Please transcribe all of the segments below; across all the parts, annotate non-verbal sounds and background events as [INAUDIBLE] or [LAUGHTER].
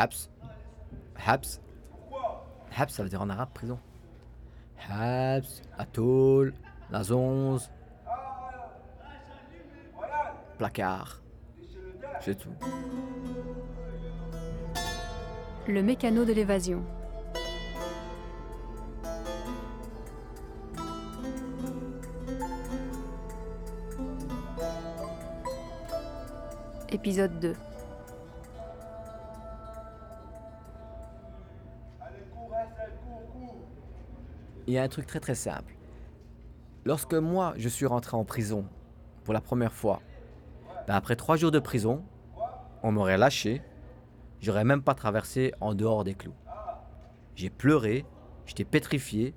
Habs. Habs. Habs, ça veut dire en arabe prison. Habs, atoll, la zonze, placard. C'est tout. Le mécano de l'évasion. Épisode 2. Il y a un truc très très simple. Lorsque moi je suis rentré en prison pour la première fois, ben, après trois jours de prison, on m'aurait lâché, j'aurais même pas traversé en dehors des clous. J'ai pleuré, j'étais pétrifié,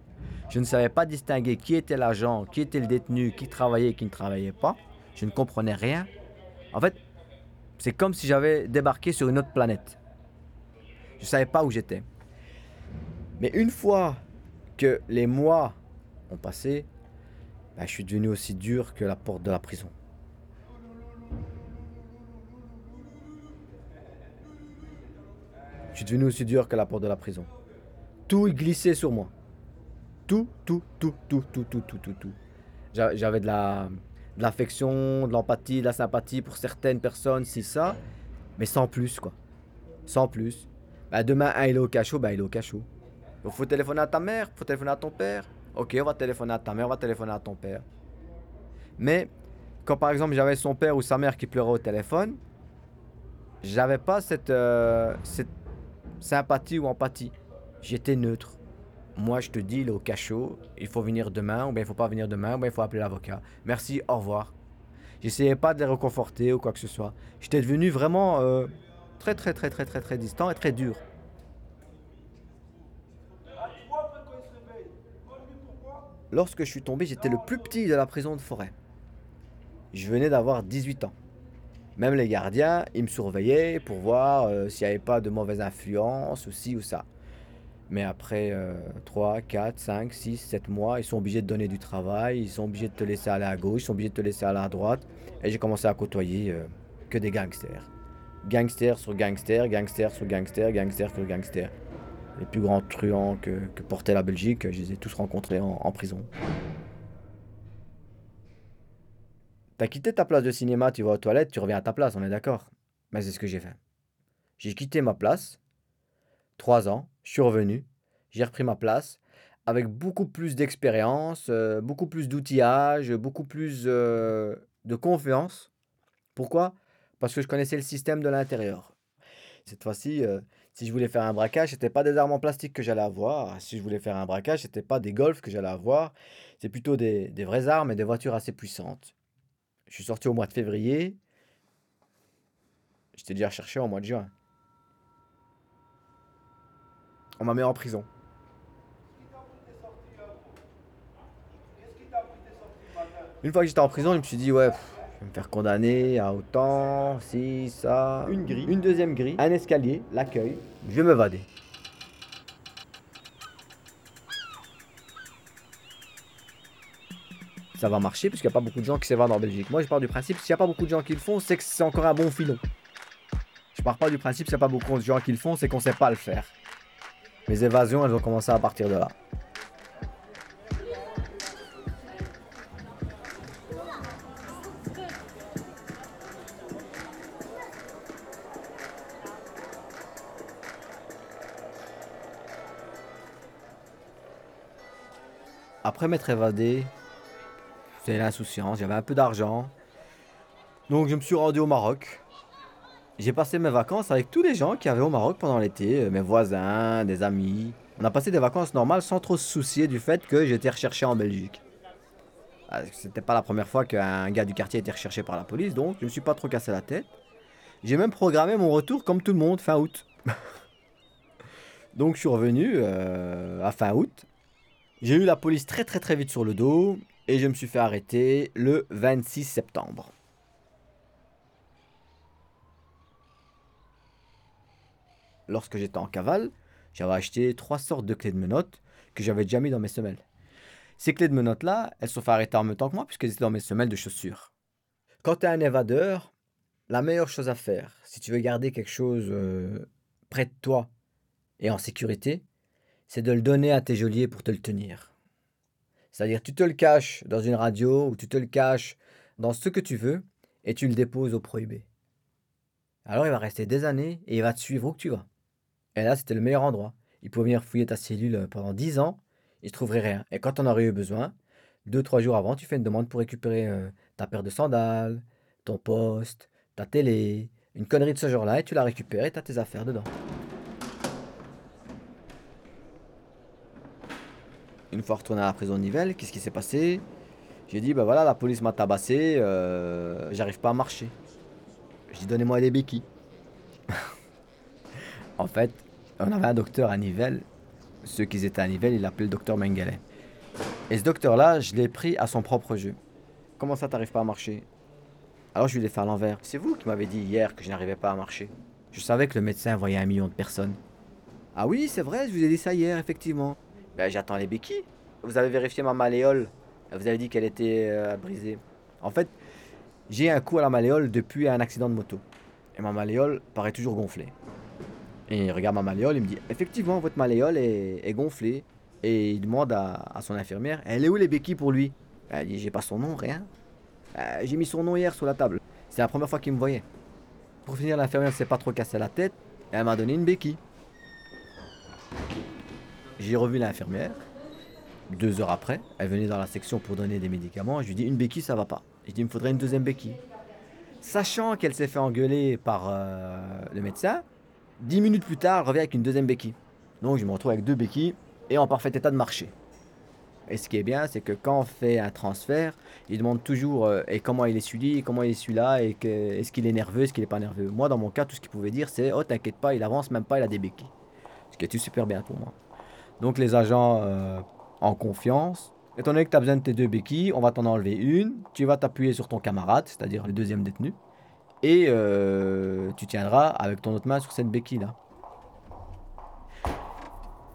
je ne savais pas distinguer qui était l'agent, qui était le détenu, qui travaillait et qui ne travaillait pas, je ne comprenais rien. En fait, c'est comme si j'avais débarqué sur une autre planète. Je ne savais pas où j'étais. Mais une fois que les mois ont passé, ben, je suis devenu aussi dur que la porte de la prison. Je suis devenu aussi dur que la porte de la prison. Tout glissé sur moi. Tout, tout, tout, tout, tout, tout, tout, tout, tout. J'a- J'avais de la, de l'affection, de l'empathie, de la sympathie pour certaines personnes, si ça, mais sans plus, quoi. Sans plus. Bah, demain, un, il est au cachot, bah, il est au cachot. Il faut téléphoner à ta mère, faut téléphoner à ton père. Ok, on va téléphoner à ta mère, on va téléphoner à ton père. Mais quand par exemple j'avais son père ou sa mère qui pleurait au téléphone, j'avais pas cette, euh, sympathie ou empathie. J'étais neutre. Moi, je te dis, il au cachot, il faut venir demain, ou bien il faut pas venir demain, ou bien il faut appeler l'avocat. Merci, au revoir. J'essayais pas de les réconforter ou quoi que ce soit. J'étais devenu vraiment euh, très, très, très, très, très, très distant et très dur. Lorsque je suis tombé, j'étais le plus petit de la prison de forêt. Je venais d'avoir 18 ans. Même les gardiens, ils me surveillaient pour voir euh, s'il n'y avait pas de mauvaise influence ou ci ou ça. Mais après 3, 4, 5, 6, 7 mois, ils sont obligés de donner du travail, ils sont obligés de te laisser aller à gauche, ils sont obligés de te laisser aller à droite. Et j'ai commencé à côtoyer euh, que des gangsters. Gangsters sur gangsters, gangsters sur gangsters, gangsters sur gangsters. Les plus grands truands que, portait la Belgique, je les ai tous rencontrés en, en prison. T'as quitté ta place de cinéma, tu vas aux toilettes, tu reviens à ta place, on est d'accord Mais c'est ce que j'ai fait. J'ai quitté ma place, trois ans, je suis revenu, j'ai repris ma place, avec beaucoup plus d'expérience, euh, beaucoup plus d'outillage, beaucoup plus euh, de confiance. Pourquoi? Parce que je connaissais le système de l'intérieur. Cette fois-ci, euh, si je voulais faire un braquage, c'était pas des armes en plastique que j'allais avoir. Si je voulais faire un braquage, c'était pas des golfs que j'allais avoir. C'est plutôt des, vraies armes et des voitures assez puissantes. Je suis sorti au mois de février. J'étais déjà recherché au mois de juin. On m'a mis en prison. Une fois que j'étais en prison, je me suis dit, ouais, vais me faire condamner à autant, si, ça. Une grille. Une deuxième grille, un escalier, l'accueil. Je vais m'évader. Ça va marcher parce qu'il n'y a pas beaucoup de gens qui s'évadent en Belgique. Moi, je pars du principe, s'il n'y a pas beaucoup de gens qui le font, c'est que c'est encore un bon filon. Je pars pas du principe, s'il n'y a pas beaucoup de gens qui le font, c'est qu'on sait pas le faire. Mes évasions, elles ont commencé à partir de là. Après m'être évadé, c'était l'insouciance, j'avais un peu d'argent. Donc je me suis rendu au Maroc. J'ai passé mes vacances avec tous les gens qui avaient au Maroc pendant l'été, euh, mes voisins, des amis. On a passé des vacances normales sans trop se soucier du fait que j'étais recherché en Belgique. Ah, C'était pas la première fois qu'un gars du quartier était recherché par la police, donc je me suis pas trop cassé la tête. J'ai même programmé mon retour comme tout le monde fin août. [LAUGHS] donc je suis revenu euh, à fin août. J'ai eu la police très très très vite sur le dos et je me suis fait arrêter le 26 septembre. Lorsque j'étais en cavale, j'avais acheté trois sortes de clés de menottes que j'avais déjà mis dans mes semelles. Ces clés de menottes là, elles sont fait arrêter en même temps que moi puisqu'elles étaient dans mes semelles de chaussures. Quand tu es un évadeur, la meilleure chose à faire, si tu veux garder quelque chose euh, près de toi et en sécurité, c'est de le donner à tes geôliers pour te le tenir. C'est-à-dire, tu te le caches dans une radio ou tu te le caches dans ce que tu veux et tu le déposes au prohibé. Alors il va rester des années et il va te suivre où que tu vas. Et là, c'était le meilleur endroit. Il pouvait venir fouiller ta cellule pendant 10 ans, il ne trouverait rien. Et quand on aurait eu besoin, deux, trois jours avant, tu fais une demande pour récupérer euh, ta paire de sandales, ton poste, ta télé, une connerie de ce genre-là, et tu la récupères et tu as tes affaires dedans. Une fois retourné à la prison de Nivelles, qu'est-ce qui s'est passé? J'ai dit, ben voilà, la police m'a tabassé, euh, j'arrive pas à marcher. J'ai dit, donnez-moi des béquilles. [LAUGHS] en fait, on avait un docteur à Nivelles. Ceux qui étaient à Nivelles, il l'appelait le docteur Mengele. Et ce docteur-là, je l'ai pris à son propre jeu. Comment ça, t'arrives pas à marcher? Alors je lui ai fait à l'envers. C'est vous qui m'avez dit hier que je n'arrivais pas à marcher. Je savais que le médecin voyait un million de personnes. Ah oui, c'est vrai, je vous ai dit ça hier, effectivement. Ben, j'attends les béquilles. Vous avez vérifié ma malléole. Vous avez dit qu'elle était euh, brisée. En fait, j'ai un coup à la malléole depuis un accident de moto. Et ma malléole paraît toujours gonflée. Et il regarde ma malléole, il me dit Effectivement, votre malléole est, gonflée. Et il demande à, son infirmière Elle est où les béquilles pour lui? Elle dit J'ai pas son nom, rien. Euh, j'ai mis son nom hier sur la table. C'est la première fois qu'il me voyait. Pour finir, l'infirmière s'est pas trop cassé la tête. Et elle m'a donné une béquille. J'ai revu l'infirmière. Deux heures après, elle venait dans la section pour donner des médicaments. Je lui dis une béquille, ça va pas. Je lui dis il me faudrait une deuxième béquille. Sachant qu'elle s'est fait engueuler par euh, le médecin, dix minutes plus tard, elle revient avec une deuxième béquille. Donc je me retrouve avec deux béquilles et en parfait état de marché. Et ce qui est bien, c'est que quand on fait un transfert, il demande toujours euh, et comment il est celui, comment il est celui-là, et est-ce qu'il est nerveux, est-ce qu'il n'est pas nerveux. Moi, dans mon cas, tout ce qu'il pouvait dire, c'est Oh, t'inquiète pas, il avance même pas, il a des béquilles. Ce qui est super bien pour moi. Donc les agents euh, en confiance, étant donné que tu as besoin de tes deux béquilles, on va t'en enlever une, tu vas t'appuyer sur ton camarade, c'est-à-dire le deuxième détenu, et euh, tu tiendras avec ton autre main sur cette béquille-là.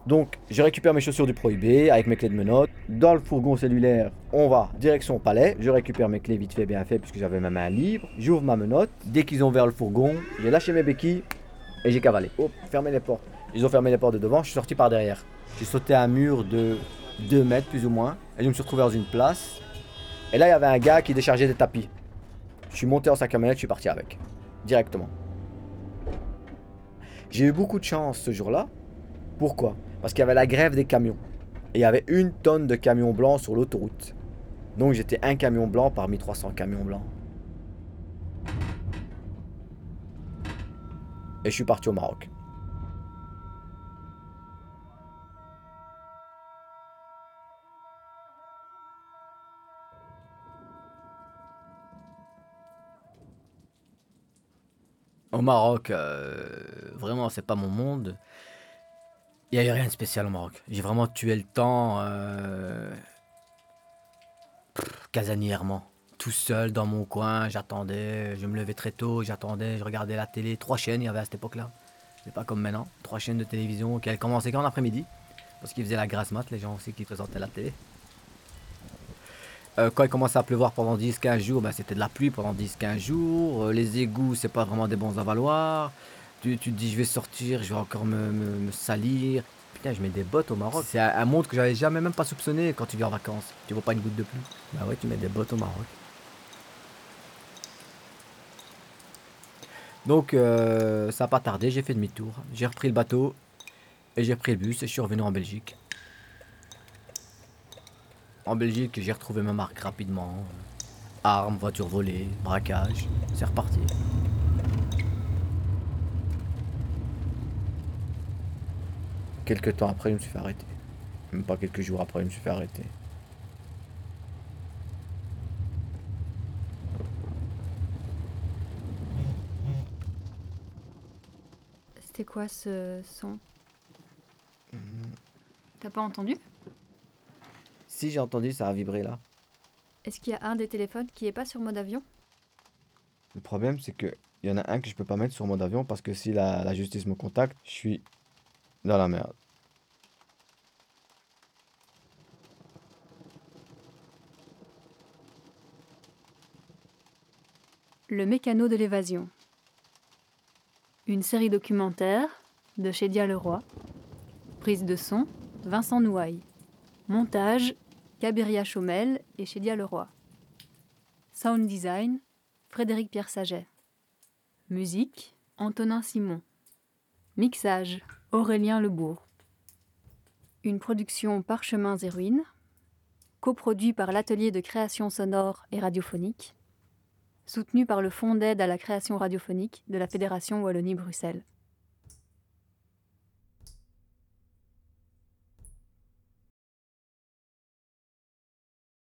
Donc, je récupère mes chaussures du prohibé avec mes clés de menottes. Dans le fourgon cellulaire, on va direction palais. Je récupère mes clés vite fait, bien fait, puisque j'avais ma main libre. J'ouvre ma menotte. Dès qu'ils ont ouvert le fourgon, j'ai lâché mes béquilles et j'ai cavalé. Oh, fermé les portes. Ils ont fermé les portes de devant, je suis sorti par derrière. J'ai sauté un mur de 2 mètres plus ou moins. Et je me suis retrouvé dans une place. Et là, il y avait un gars qui déchargeait des tapis. Je suis monté en sa camionnette, je suis parti avec. Directement. J'ai eu beaucoup de chance ce jour-là. Pourquoi? Parce qu'il y avait la grève des camions. Et il y avait une tonne de camions blancs sur l'autoroute. Donc j'étais un camion blanc parmi 300 camions blancs. Et je suis parti au Maroc. Maroc, euh, vraiment, c'est pas mon monde. Il n'y a rien de spécial au Maroc. J'ai vraiment tué le temps euh, casanièrement. Tout seul dans mon coin, j'attendais. Je me levais très tôt, j'attendais, je regardais la télé. Trois chaînes, il y avait à cette époque-là. C'est pas comme maintenant. Trois chaînes de télévision qui commençaient qu'en après-midi. Parce qu'ils faisaient la grasse mat, les gens aussi qui présentaient la télé. Euh, quand il commençait à pleuvoir pendant 10-15 jours, ben, c'était de la pluie pendant 10-15 jours. Euh, les égouts, c'est pas vraiment des bons avaloirs. Tu, tu te dis, je vais sortir, je vais encore me, salir. Putain, je mets des bottes au Maroc. C'est un, monde que j'avais jamais même pas soupçonné quand tu viens en vacances. Tu vois pas une goutte de pluie. Bah ouais, tu mets des bottes au Maroc. Donc, euh, ça n'a pas tardé, j'ai fait demi-tour. J'ai repris le bateau et j'ai pris le bus et je suis revenu en Belgique. En Belgique, j'ai retrouvé ma marque rapidement. Armes, voitures volées, braquage. C'est reparti. Quelques temps après, je me suis fait arrêter. Même pas quelques jours après, je me suis fait arrêter. C'était quoi ce son? T'as pas entendu? Si j'ai entendu, ça a vibré là. Est-ce qu'il y a un des téléphones qui est pas sur mode avion? Le problème, c'est qu'il y en a un que je peux pas mettre sur mode avion parce que si la, la justice me contacte, je suis dans la merde. Le mécano de l'évasion. Une série documentaire de Chédia Leroy. Prise de son, Vincent Nouaille. Montage, Cabiria Chaumel et Chédia Leroy. Sound design, Frédéric Pierre Saget. Musique, Antonin Simon. Mixage, Aurélien Lebourg. Une production Parchemins et Ruines, coproduit par l'Atelier de création sonore et radiophonique, soutenu par le Fonds d'aide à la création radiophonique de la Fédération Wallonie-Bruxelles.